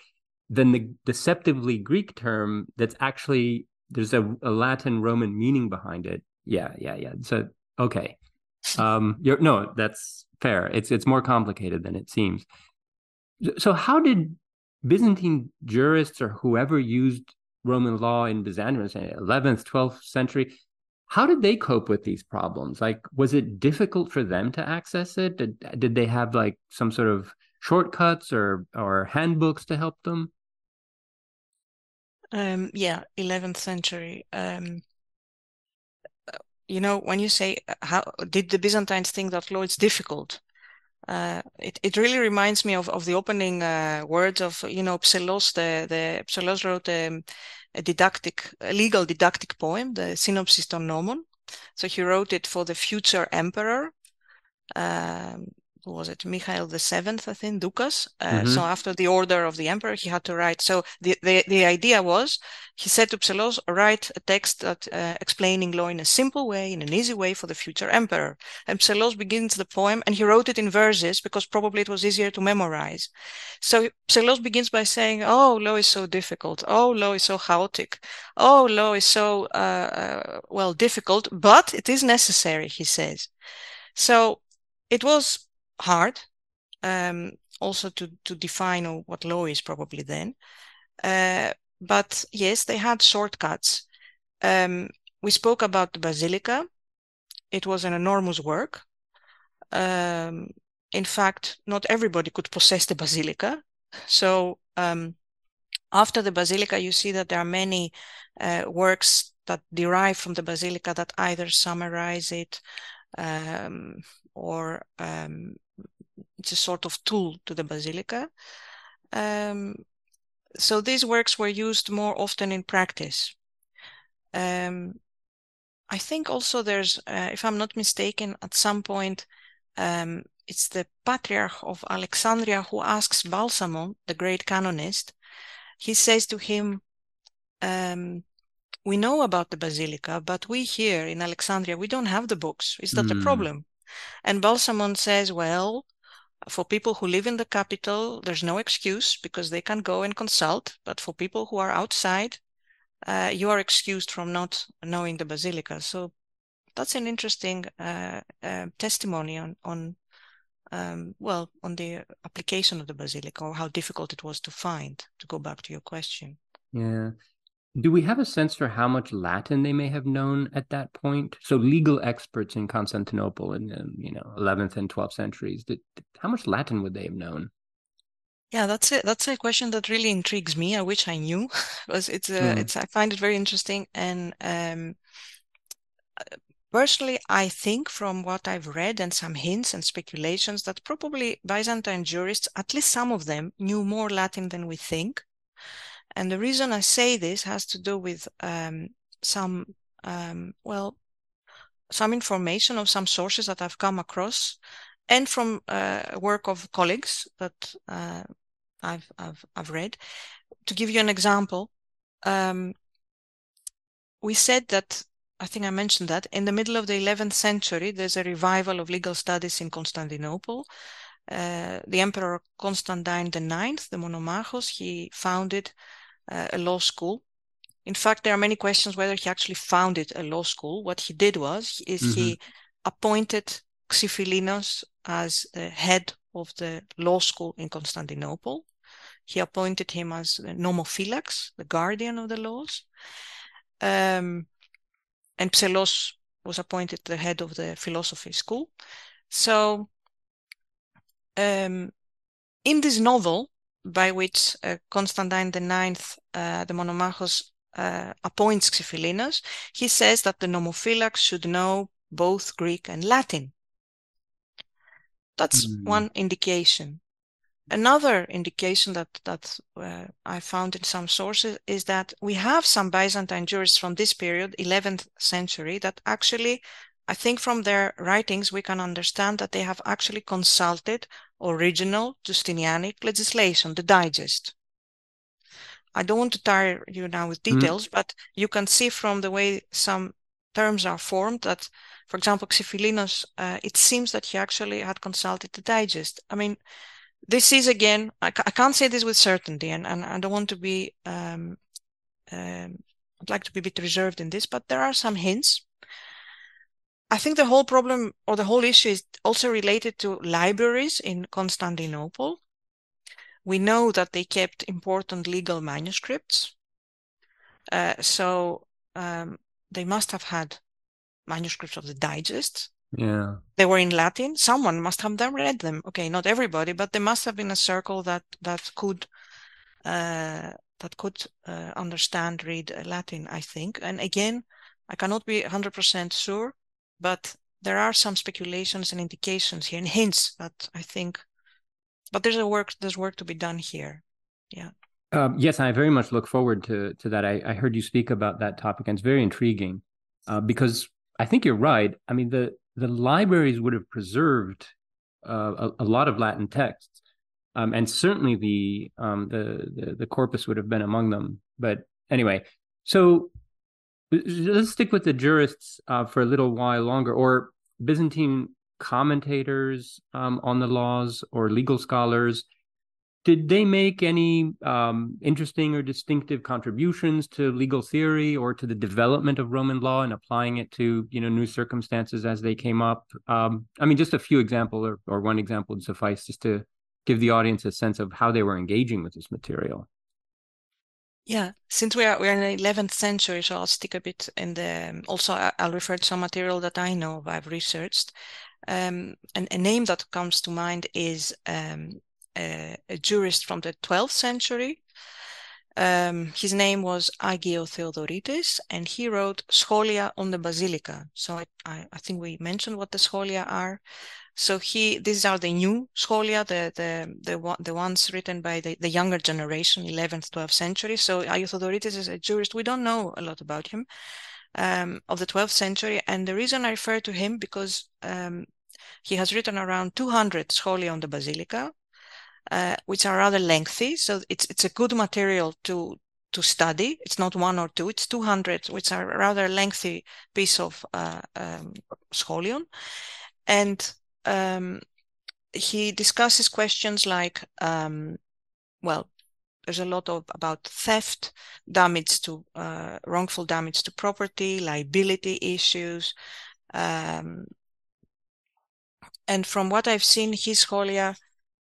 than the deceptively greek term that's actually there's a, a latin roman meaning behind it yeah yeah yeah so okay. Um you're no that's fair. It's it's more complicated than it seems. So how did byzantine jurists or whoever used roman law in byzantium 11th 12th century how did they cope with these problems? Like was it difficult for them to access it? Did, did they have like some sort of shortcuts or or handbooks to help them? Um yeah 11th century. Um you know, when you say, uh, how did the Byzantines think that law is difficult? Uh, it, it really reminds me of, of the opening uh, words of, you know, Psellos, the, the wrote um, a didactic, a legal didactic poem, the Synopsis on Nomon. So he wrote it for the future emperor. Um, who was it? Michael the Seventh, I think, Doukas. Uh, mm-hmm. So after the order of the emperor, he had to write. So the, the, the idea was, he said to Psellos, write a text that uh, explaining law in a simple way, in an easy way for the future emperor. And Psellos begins the poem, and he wrote it in verses because probably it was easier to memorize. So Psellos begins by saying, "Oh, law is so difficult. Oh, law is so chaotic. Oh, law is so uh, uh well difficult, but it is necessary." He says. So it was hard um, also to, to define what law is probably then. Uh, but yes, they had shortcuts. Um, we spoke about the basilica. It was an enormous work. Um, in fact, not everybody could possess the basilica. So um, after the basilica, you see that there are many uh, works that derive from the basilica that either summarize it um, or um, it's a sort of tool to the basilica. Um, so these works were used more often in practice. Um, I think also there's, uh, if I'm not mistaken, at some point, um, it's the Patriarch of Alexandria who asks Balsamon, the great canonist, he says to him, um, we know about the basilica, but we here in Alexandria, we don't have the books. Is that mm. a problem? And Balsamon says, well, for people who live in the capital, there's no excuse because they can go and consult. But for people who are outside, uh, you are excused from not knowing the basilica. So that's an interesting uh, uh, testimony on on um, well on the application of the basilica or how difficult it was to find. To go back to your question. Yeah, do we have a sense for how much Latin they may have known at that point? So legal experts in Constantinople in the you know 11th and 12th centuries, did, how much Latin would they have known? Yeah, that's it. That's a question that really intrigues me. I wish I knew. it's it's, mm. it's I find it very interesting and um, personally, I think from what I've read and some hints and speculations that probably Byzantine jurists, at least some of them, knew more Latin than we think. And the reason I say this has to do with um, some, um, well, some information of some sources that I've come across and from uh, work of colleagues that uh, I've, I've, I've read. To give you an example, um, we said that, I think I mentioned that, in the middle of the 11th century, there's a revival of legal studies in Constantinople. Uh, the Emperor Constantine IX, the Monomachos, he founded uh, a law school. In fact, there are many questions whether he actually founded a law school. What he did was is mm-hmm. he appointed Xiphilinos as the head of the law school in Constantinople. He appointed him as the nomophylax, the guardian of the laws. Um, and Psellos was appointed the head of the philosophy school. So, um, in this novel, by which uh, Constantine IX, uh, the Monomachos, uh, appoints Xiphilinos, he says that the nomophylax should know both Greek and Latin. That's mm. one indication. another indication that that uh, I found in some sources is that we have some Byzantine jurists from this period, 11th century, that actually, I think from their writings we can understand that they have actually consulted original Justinianic legislation, the digest. I don't want to tire you now with mm-hmm. details, mm. but you can see from the way some terms are formed that, for example, Xiphilinus, uh, it seems that he actually had consulted the digest. I mean, this is again, I, I can't say this with certainty, and, and I don't want to be, um, um, I'd like to be a bit reserved in this, but there are some hints. I think the whole problem or the whole issue is also related to libraries in Constantinople. We know that they kept important legal manuscripts. Uh, so um, they must have had manuscripts of the digest. Yeah. They were in Latin. Someone must have them read them. Okay, not everybody, but there must have been a circle that that could uh, that could uh, understand read Latin. I think. And again, I cannot be hundred percent sure, but there are some speculations and indications here and hints that I think. But there's a work. There's work to be done here. Yeah. Um, yes, I very much look forward to to that. I, I heard you speak about that topic, and it's very intriguing uh, because I think you're right. I mean, the the libraries would have preserved uh, a, a, lot of Latin texts, um, and certainly the, um, the, the the corpus would have been among them. But anyway, so let's stick with the jurists uh, for a little while longer, or Byzantine commentators um, on the laws, or legal scholars did they make any um, interesting or distinctive contributions to legal theory or to the development of Roman law and applying it to you know new circumstances as they came up? Um, I mean, just a few examples or, or one example would suffice just to give the audience a sense of how they were engaging with this material. Yeah, since we are we are in the eleventh century, so I'll stick a bit in the. Also, I'll refer to some material that I know I've researched. Um, and a name that comes to mind is um, a, a jurist from the 12th century. Um, his name was Hagiotheodorites, and he wrote Scholia on the Basilica. So I, I, I, think we mentioned what the scholia are. So he, these are the new scholia, the the the, the ones written by the, the younger generation, 11th, 12th century. So Theodorites is a jurist. We don't know a lot about him um, of the 12th century, and the reason I refer to him because um, he has written around 200 scholia on the Basilica, uh, which are rather lengthy. So it's it's a good material to to study. It's not one or two; it's two hundred, which are rather lengthy piece of uh, um, scholion, and um, he discusses questions like, um, well, there's a lot of about theft, damage to uh, wrongful damage to property, liability issues. Um, and from what I've seen, his scholia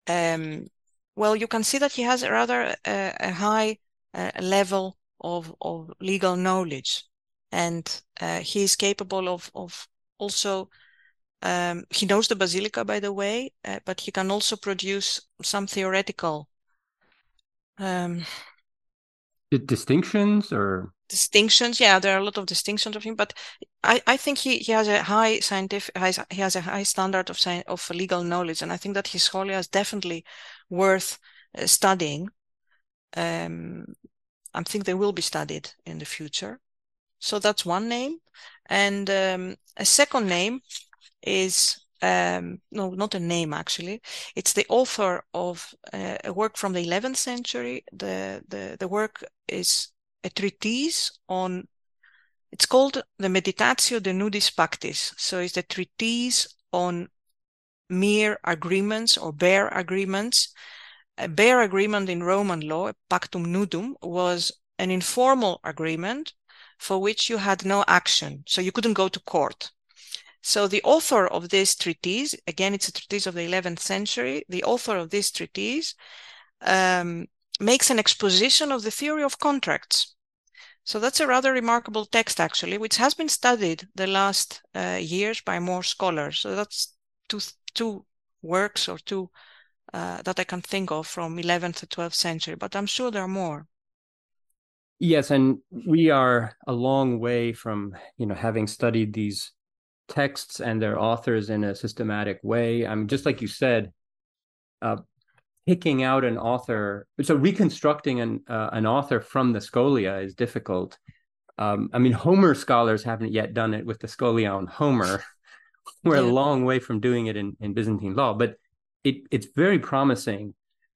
um, well, you can see that he has a rather uh, a high uh, level of, of legal knowledge, and uh, he is capable of of also. Um, he knows the basilica, by the way, uh, but he can also produce some theoretical um, distinctions or? Distinctions yeah there are a lot of distinctions of him but i i think he he has a high scientific he has a high standard of of legal knowledge and i think that his scholia is definitely worth uh, studying. Um i think they will be studied in the future. So that's one name. And um, a second name is um, no, not a name actually. It's the author of uh, a work from the 11th century. The, the, the work is a treatise on, it's called the Meditatio de Nudis Pactis. So it's a treatise on mere agreements or bare agreements. A bare agreement in Roman law, pactum nudum, was an informal agreement for which you had no action. So you couldn't go to court. So the author of this treatise, again, it's a treatise of the 11th century, the author of this treatise um, makes an exposition of the theory of contracts. So that's a rather remarkable text, actually, which has been studied the last uh, years by more scholars. So that's two, two works or two uh, that I can think of from 11th to 12th century, but I'm sure there are more. Yes, and we are a long way from, you know, having studied these texts and their authors in a systematic way. I mean, just like you said, uh, picking out an author. So reconstructing an uh, an author from the Scholia is difficult. Um, I mean, Homer scholars haven't yet done it with the Scholia on Homer. We're yeah. a long way from doing it in, in Byzantine law, but it, it's very promising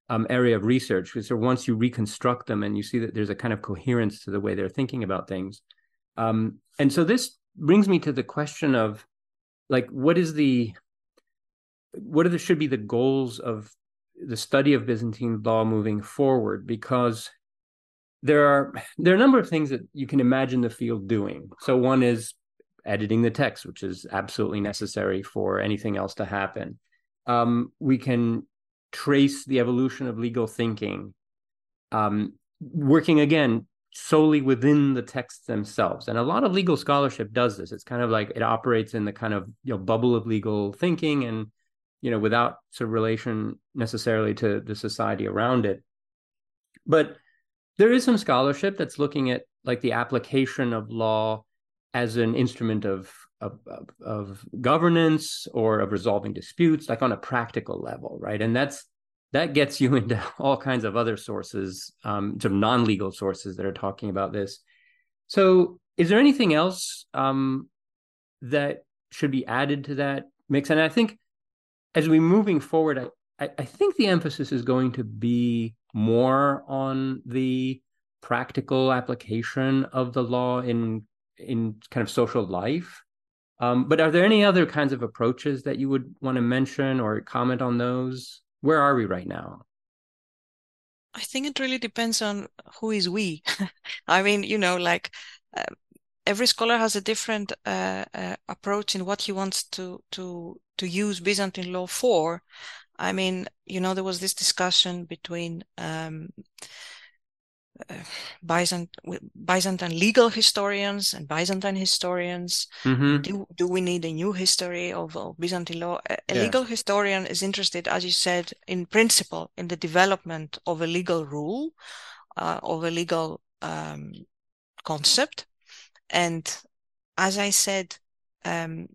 um, area of research. So once you reconstruct them and you see that there's a kind of coherence to the way they're thinking about things, um, and so this brings me to the question of like what is the what are the should be the goals of the study of Byzantine law moving forward because there are there are a number of things that you can imagine the field doing. So one is editing the text, which is absolutely necessary for anything else to happen. Um, we can trace the evolution of legal thinking, um, working again solely within the texts themselves. And a lot of legal scholarship does this. It's kind of like it operates in the kind of you know bubble of legal thinking and you know without sort of relation necessarily to the society around it. But there is some scholarship that's looking at like the application of law as an instrument of, of, of, of governance or of resolving disputes, like on a practical level, right? And that's that gets you into all kinds of other sources, um, non-legal sources that are talking about this. So, is there anything else um, that should be added to that mix? And I think as we're moving forward, I, I think the emphasis is going to be more on the practical application of the law in in kind of social life. Um, but are there any other kinds of approaches that you would want to mention or comment on those? Where are we right now? I think it really depends on who is we. I mean, you know, like uh, every scholar has a different uh, uh, approach in what he wants to to to use Byzantine law for. I mean, you know, there was this discussion between um, uh, Byzant Byzantine legal historians and Byzantine historians. Mm-hmm. Do do we need a new history of, of Byzantine law? A, a yeah. legal historian is interested, as you said, in principle, in the development of a legal rule, uh, of a legal um, concept, and as I said, um,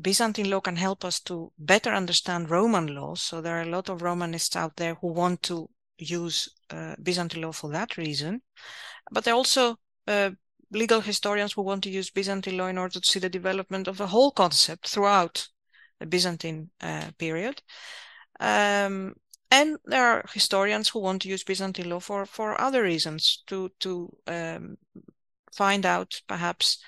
Byzantine law can help us to better understand Roman law. So there are a lot of Romanists out there who want to use uh, Byzantine law for that reason. But there are also uh, legal historians who want to use Byzantine law in order to see the development of the whole concept throughout the Byzantine uh, period. Um, and there are historians who want to use Byzantine law for, for other reasons to, to um, find out perhaps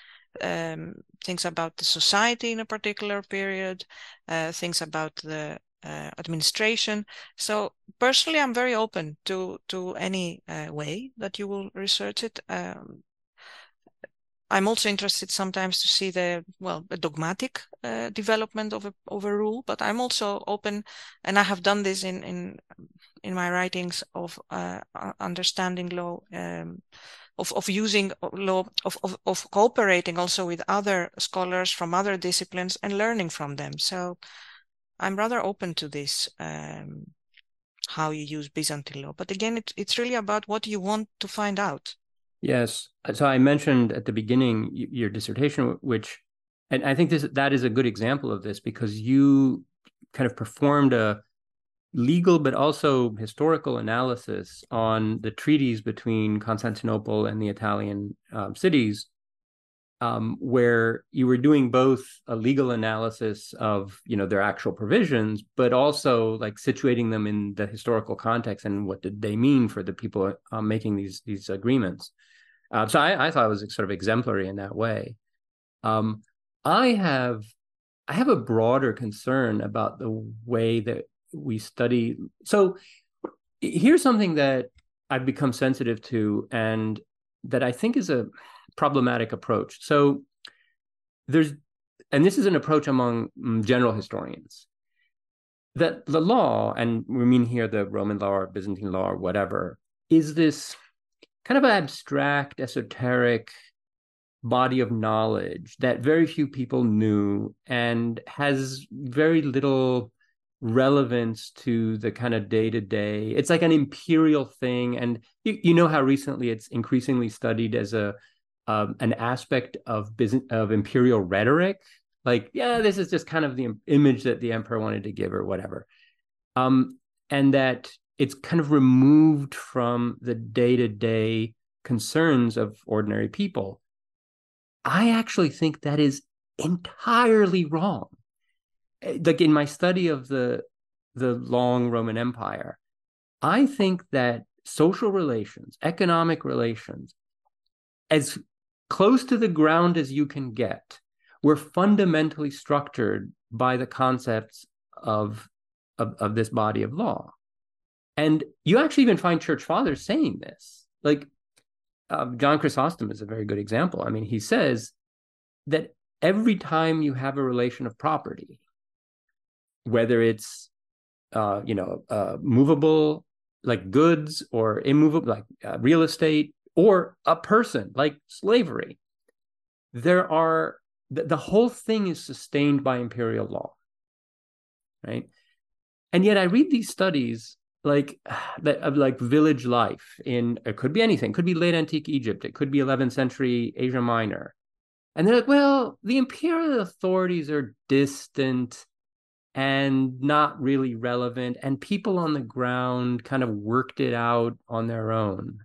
um, things about the society in a particular period, uh, things about the uh, administration. So personally, I'm very open to to any uh, way that you will research it. Um, I'm also interested sometimes to see the well the dogmatic uh, development of a of a rule, but I'm also open, and I have done this in in in my writings of uh, understanding law. Um, of, of using law of, of, of cooperating also with other scholars from other disciplines and learning from them so I'm rather open to this, um, how you use Byzantine law. But again, it, it's really about what you want to find out. Yes. So I mentioned at the beginning your dissertation, which, and I think this that is a good example of this because you kind of performed a legal but also historical analysis on the treaties between Constantinople and the Italian um, cities um, where you were doing both a legal analysis of you know their actual provisions, but also like situating them in the historical context and what did they mean for the people uh, making these these agreements. Uh, so I, I, thought it was sort of exemplary in that way. Um, I have I have a broader concern about the way that we study. So here's something that I've become sensitive to, and that I think is a problematic approach. So there's, and this is an approach among mm, general historians, that the law, and we mean here the Roman law or Byzantine law or whatever, is this kind of abstract, esoteric body of knowledge that very few people knew and has very little relevance to the kind of day to day. It's like an imperial thing, and you, you know how recently it's increasingly studied as a um, an aspect of business of imperial rhetoric like yeah this is just kind of the image that the emperor wanted to give or whatever. Um, and that it's kind of removed from the day-to-day concerns of ordinary people. I actually think that is entirely wrong. Eh, like in my study of the the long roman empire i think that social relations economic relations as close to the ground as you can get were fundamentally structured by the concepts of, of, of this body of law. And you actually even find church fathers saying this. Like uh, John Chrysostom is a very good example. I mean, he says that every time you have a relation of property, whether it's uh, you know uh, movable like goods or immovable like uh, real estate or a person like slavery, there are the, the whole thing is sustained by imperial law right? And yet i read these studies like of like village life in it could be anything. It could be late antique egypt. It could be 11th century asia minor. And they're like well the imperial authorities are distant and not really relevant and people on the ground kind of worked it out on their own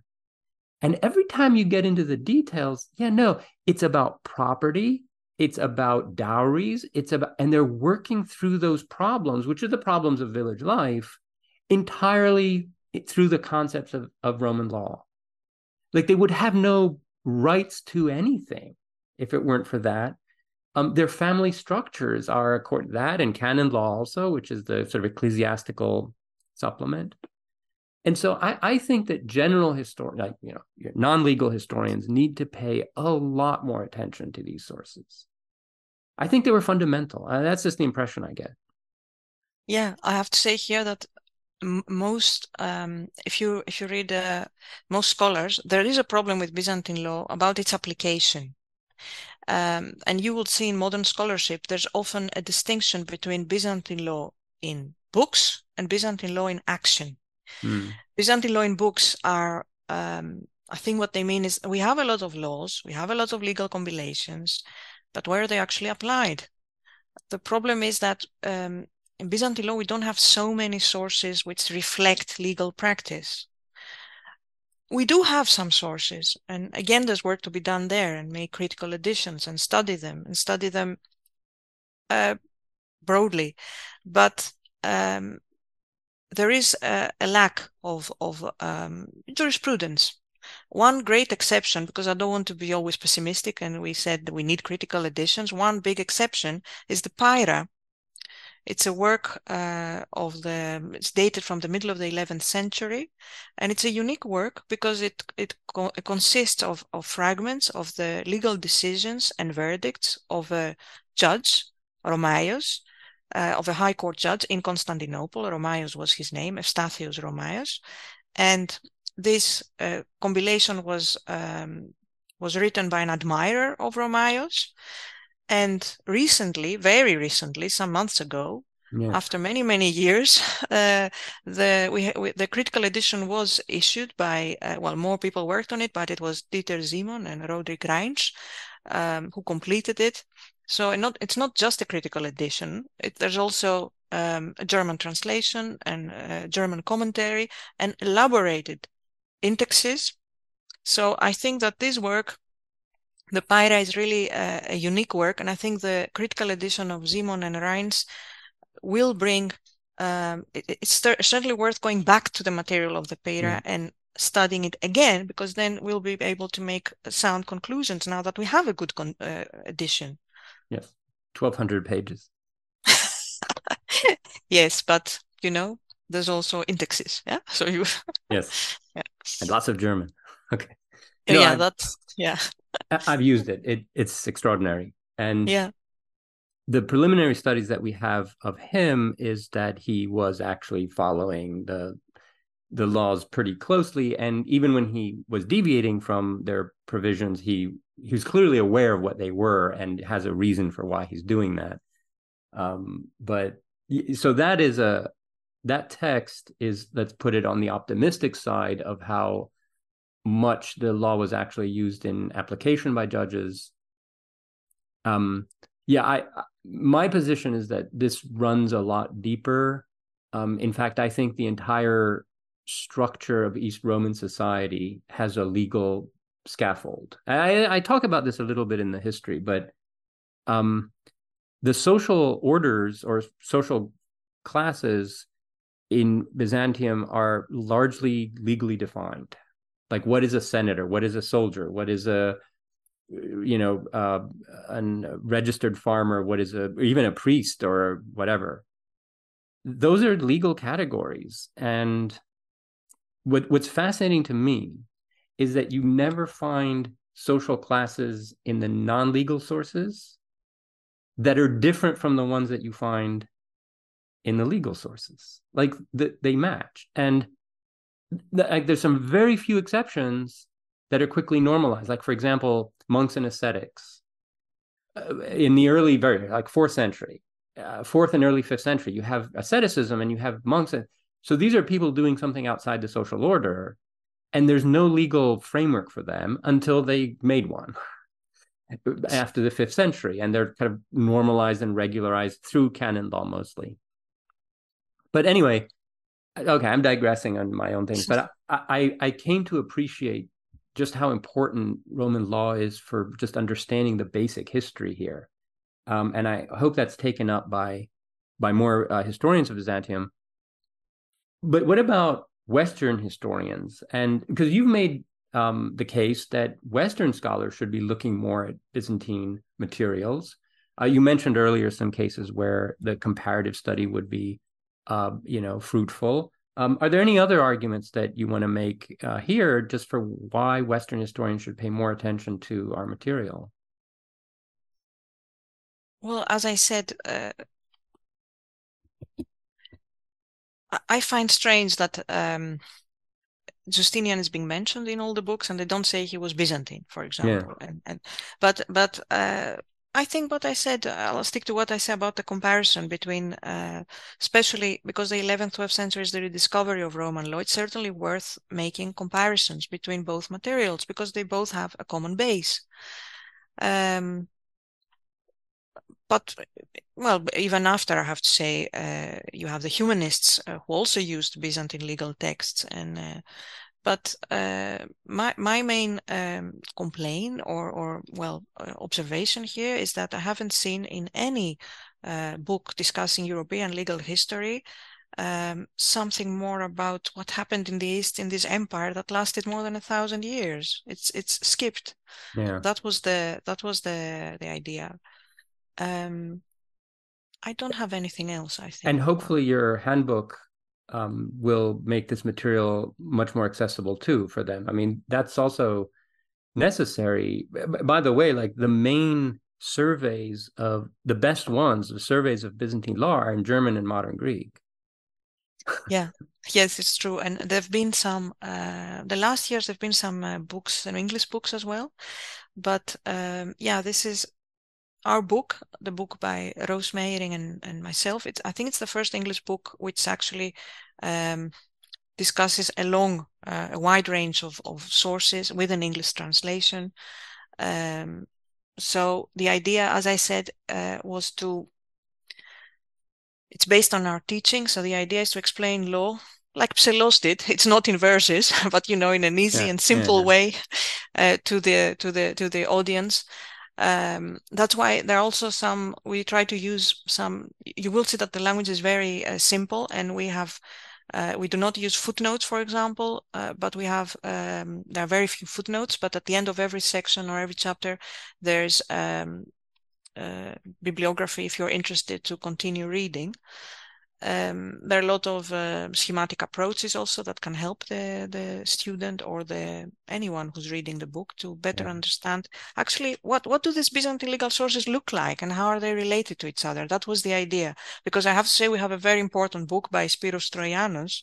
and every time you get into the details yeah no it's about property it's about dowries it's about and they're working through those problems which are the problems of village life entirely through the concepts of, of roman law. Like they would have no rights to anything if it weren't for that. Um, their family structures are according to that and canon law also which is the sort of ecclesiastical supplement and so I, I think that general historians, like you know, non-legal historians need to pay a lot more attention to these sources. I think they were fundamental. Uh, that's just the impression I get. Yeah, I have to say here that most, um, if you if you read uh, most scholars, there is a problem with Byzantine law about its application. Um, and you will see in modern scholarship, there's often a distinction between Byzantine law in books and Byzantine law in action. Mm. Byzantine law in books are, um, I think what they mean is we have a lot of laws, we have a lot of legal compilations, but where are they actually applied? The problem is that um, in Byzantine law, we don't have so many sources which reflect legal practice. We do have some sources, and again, there's work to be done there and make critical additions and study them and study them uh, broadly. But um, there is a, a lack of, of um, jurisprudence. One great exception, because I don't want to be always pessimistic, and we said we need critical editions. One big exception is the Peira. It's a work uh, of the. It's dated from the middle of the 11th century, and it's a unique work because it it, co- it consists of of fragments of the legal decisions and verdicts of a judge, Romaios, uh, of a high court judge in Constantinople. Romaios was his name, Eustathios Romaios. And this uh, compilation was um, was written by an admirer of Romaios. And recently, very recently, some months ago, after many many years, uh, the we, we, the critical edition was issued by uh, well more people worked on it, but it was Dieter Simon and Roderich Reinsch um, who completed it. So not, it's not just a critical edition. It, there's also um, a German translation and a German commentary and elaborated indexes. So I think that this work, the Peira is really a, a unique work. And I think the critical edition of Simon and Reinsch will bring, um, it, it's certainly worth going back to the material of the Peira mm. and studying it again, because then we'll be able to make sound conclusions now that we have a good con- uh, edition. Yes, 1200 pages. yes, but you know, there's also indexes. Yeah. So you. yes. Yeah. And lots of German. Okay. You know, yeah, I've, that's yeah. I've used it. It it's extraordinary. And yeah. The preliminary studies that we have of him is that he was actually following the the laws pretty closely and even when he was deviating from their provisions he was clearly aware of what they were and has a reason for why he's doing that. Um, but so that is a that text is let's put it on the optimistic side of how much the law was actually used in application by judges. Um yeah i my position is that this runs a lot deeper. Um in fact i think the entire structure of East Roman society has a legal scaffold. I, I talk about this a little bit in the history, but um, the social orders or social classes in Byzantium are largely legally defined. Like, what is a senator? What is a soldier? What is a you know uh, a registered farmer? What is a even a priest or whatever? Those are legal categories, and what what's fascinating to me is that you never find social classes in the non-legal sources that are different from the ones that you find in the legal sources. Like the, they match. And like, there's some very few exceptions that are quickly normalized. Like for example monks and ascetics uh, in the early very like fourth century uh, fourth and early fifth century you have asceticism and you have monks and so these are people doing something outside the social order, and there's no legal framework for them until they made one after the fifth century, and they're kind of normalized and regularized through canon law mostly. But anyway, okay, I'm digressing on my own things, but I, I, I came to appreciate just how important Roman law is for just understanding the basic history here. Um, and I hope that's taken up by by more uh, historians of Byzantium but what about Western historians? And because you've made um, the case that Western scholars should be looking more at Byzantine materials. Uh, you mentioned earlier some cases where the comparative study would be, uh, you know, fruitful. Um, are there any other arguments that you want to make uh, here, just for why Western historians should pay more attention to our material? Well, as I said, uh, I find strange that um, Justinian is being mentioned in all the books, and they don't say he was Byzantine, for example. Yeah. And, and but but uh, I think what I said, I'll stick to what I said about the comparison between, uh, especially because the 11th, 12th century is the rediscovery of Roman law. It's certainly worth making comparisons between both materials because they both have a common base. Um, but well, even after I have to say, uh, you have the humanists uh, who also used Byzantine legal texts, and uh, but uh, my my main um, complaint or or well uh, observation here is that I haven't seen in any uh, book discussing European legal history um, something more about what happened in the East in this empire that lasted more than a thousand years. It's it's skipped. Yeah. That was the that was the the idea. Um, I don't have anything else. I think, and hopefully your handbook um, will make this material much more accessible too for them. I mean, that's also necessary. By the way, like the main surveys of the best ones, the surveys of Byzantine law are in German and modern Greek. yeah, yes, it's true. And there've been some, uh, the last years, there've been some uh, books and English books as well. But um, yeah, this is our book, the book by Roos Meijering and, and myself, it's I think it's the first English book which actually um, discusses a long, uh, a wide range of, of sources with an English translation. Um, so the idea, as I said, uh, was to it's based on our teaching. So the idea is to explain law like Psellos did. It's not in verses, but you know, in an easy yeah, and simple yeah. way uh, to the to the to the audience um, that's why there are also some we try to use some you will see that the language is very uh, simple and we have uh, we do not use footnotes for example uh, but we have um, there are very few footnotes but at the end of every section or every chapter there's um, uh, bibliography if you're interested to continue reading um, there are a lot of uh, schematic approaches also that can help the, the student or the anyone who's reading the book to better yeah. understand actually what, what do these Byzantine legal sources look like and how are they related to each other. That was the idea. Because I have to say we have a very important book by Spyros Troianos,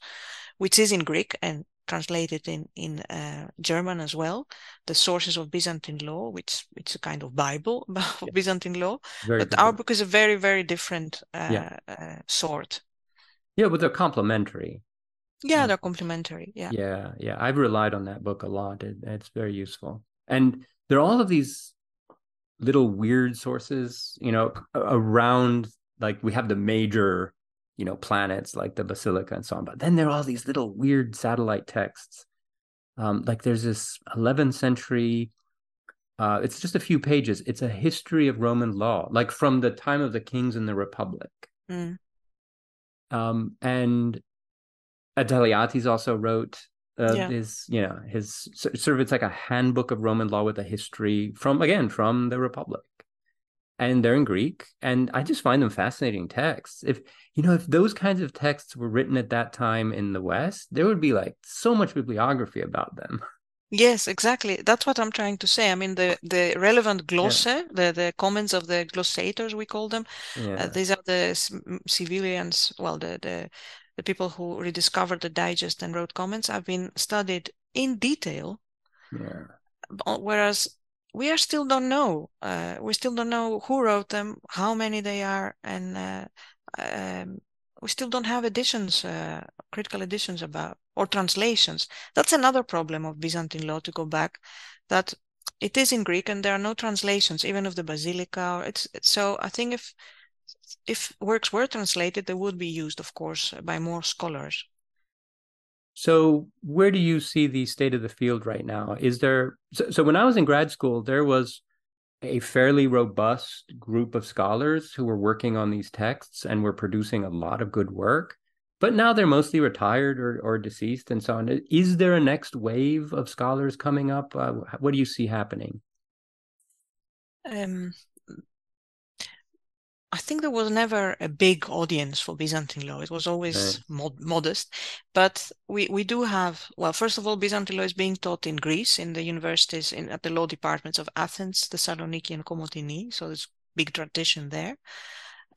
which is in Greek and translated in in uh, German as well. The sources of Byzantine law, which it's a kind of Bible of yeah. Byzantine law. Very but our book is a very very different uh, yeah. uh, sort. Yeah, but they're complementary. Yeah, they're complementary. Yeah. Yeah, yeah. I've relied on that book a lot. It, it's very useful. And there are all of these little weird sources, you know, around like we have the major, you know planets like the basilica and so on but then there are all these little weird satellite texts um, like there's this 11th century uh, it's just a few pages it's a history of roman law like from the time of the kings and the republic mm. Um, and Attaleiates also wrote uh, yeah. his you know his sort of it's like a handbook of roman law with a history from again from the republic and they're in Greek. And I just find them fascinating texts. If you know, if those kinds of texts were written at that time in the West, there would be like so much bibliography about them. Yes, exactly. That's what I'm trying to say. I mean, the the relevant glosse, yeah. the the comments of the glossators, we call them. Uh, yeah. Uh, these are the civilians. Well, the the the people who rediscovered the digest and wrote comments have been studied in detail. Yeah. Whereas we are still don't know. Uh, we still don't know who wrote them, how many they are, and uh, um, we still don't have editions, uh, critical editions about or translations. That's another problem of Byzantine law. To go back, that it is in Greek and there are no translations, even of the Basilica. It's, it's so. I think if if works were translated, they would be used, of course, by more scholars. So, where do you see the state of the field right now? Is there so, so, when I was in grad school, there was a fairly robust group of scholars who were working on these texts and were producing a lot of good work. But now they're mostly retired or, or deceased and so on. Is there a next wave of scholars coming up? Uh, what do you see happening? Um, I think there was never a big audience for Byzantine law. It was always mod- modest. But we, we do have, well, first of all, Byzantine law is being taught in Greece, in the universities, in at the law departments of Athens, the Thessaloniki, and Komotini. So there's big tradition there.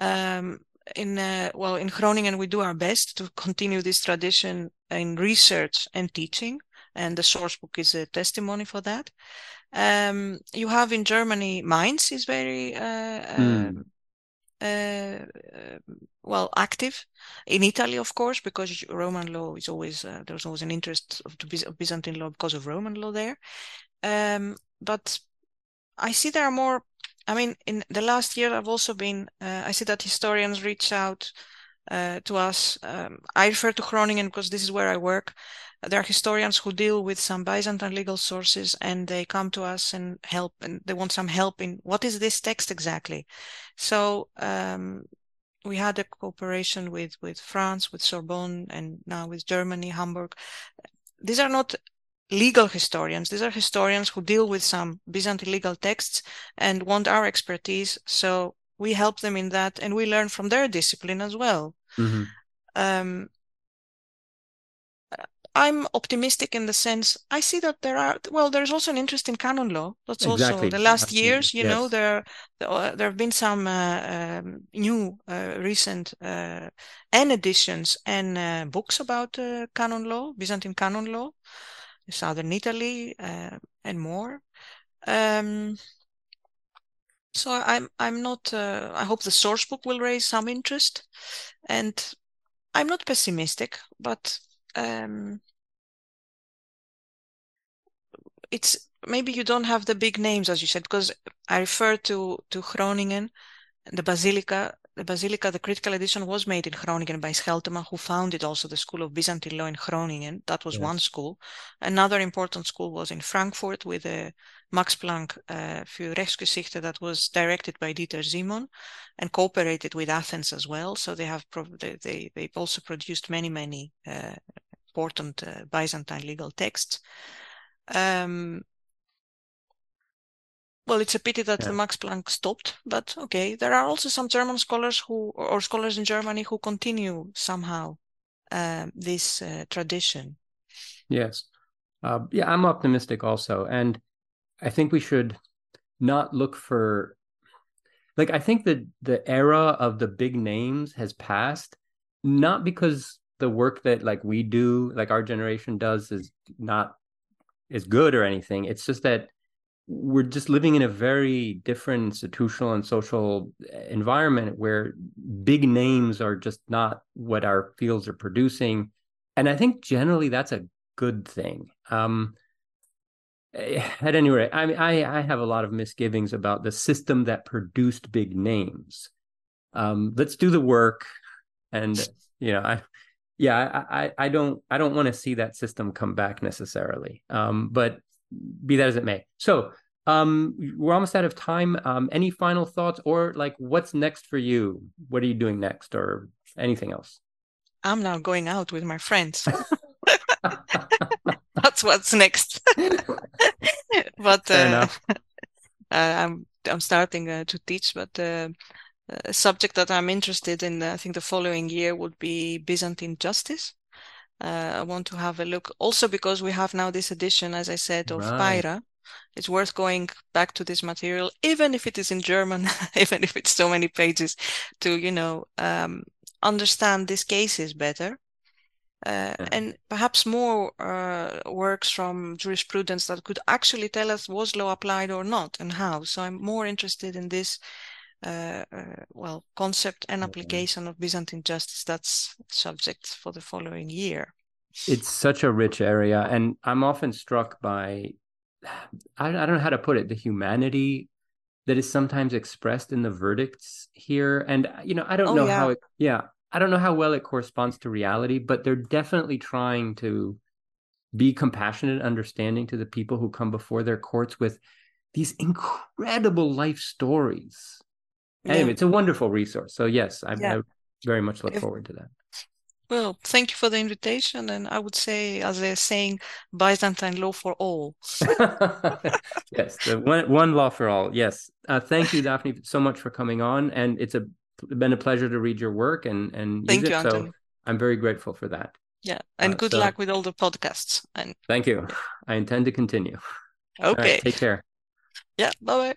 Um, in uh, well, in Groningen, we do our best to continue this tradition in research and teaching, and the source book is a testimony for that. Um, you have in Germany, Mainz is very uh, mm. Uh, well active in Italy, of course, because Roman law is always uh, there's always an interest of, of Byzantine law because of Roman law there. Um, but I see there are more. I mean, in the last year, I've also been. Uh, I see that historians reach out uh, to us. Um, I refer to Groningen because this is where I work there are historians who deal with some Byzantine legal sources and they come to us and help and they want some help in what is this text exactly. So um, we had a cooperation with with France, with Sorbonne, and now with Germany, Hamburg. These are not legal historians. These are historians who deal with some Byzantine legal texts and want our expertise. So we help them in that, and we learn from their discipline as well. Mm-hmm. Um, I'm optimistic in the sense I see that there are well, there's also an interest in canon law. That's exactly. also the last Absolutely. years. You yes. know, there uh, there have been some uh, um, new uh, recent uh, N editions and uh, books about uh, canon law, Byzantine canon law, southern Italy, and more. Um, so I'm I'm not. I hope the source book will raise some interest, and I'm not pessimistic, but um, it's maybe you don't have the big names as you said because I refer to to Groningen, the Basilica. The Basilica, the critical edition was made in Groningen by Scheltema, who founded also the School of Byzantine Law in Groningen. That was yes. one school. Another important school was in Frankfurt with a Max Planck uh, für Rechtsgeschichte that was directed by Dieter Simon and cooperated with Athens as well. So they have they, they they've also produced many many uh, important uh, Byzantine legal texts. Um, well, it's a pity that yeah. Max Planck stopped, but okay. There are also some German scholars who, or scholars in Germany, who continue somehow uh, this uh, tradition. Yes, uh, yeah, I'm optimistic also, and I think we should not look for, like, I think that the era of the big names has passed, not because the work that like we do, like our generation does, is not is good or anything. It's just that we're just living in a very different institutional and social eh, environment where big names are just not what our fields are producing. And I think generally that's a good thing. Um, eh, at any rate, I mean, I, I have a lot of misgivings about the system that produced big names. Um, let's do the work and you know i yeah i i, I don't i don't want to see that system come back necessarily um but be that as it may. So um we're almost out of time. Um any final thoughts or like what's next for you? What are you doing next or anything else? I'm now going out with my friends. That's what's next. But uh, uh, i'm i'm starting uh, to teach but uh, a subject that i'm interested in i think the following year would be byzantine justice uh, I want to have a look also because we have now this edition, as I said, of right. Peira, it's worth going back to this material, even if it is in German, even if it's so many pages, to you know um, understand these cases better. Uh, yeah. and perhaps more uh, works from jurisprudence that could actually tell us was law applied or not and how. So I'm more interested in this, uh, uh well, concept and application of Byzantine justice. That's subject for the following year. It's such a rich area, and I'm often struck by I, I don't know how to put it the humanity that is sometimes expressed in the verdicts here and you know i don't oh, know yeah. how it yeah i don't know how well it corresponds to reality but they're definitely trying to be compassionate and understanding to the people who come before their courts with these incredible life stories yeah. anyway it's a wonderful resource so yes I, yeah. I very much look if, forward to that well, thank you for the invitation. And I would say, as they're saying, Byzantine law for all. yes, the one, one law for all. Yes. Uh, thank you, Daphne, so much for coming on. And it's a, been a pleasure to read your work and, and thank use you, it. Anthony. So I'm very grateful for that. Yeah. And uh, good so, luck with all the podcasts. And thank you. I intend to continue. Okay. Right, take care. Yeah. Bye bye.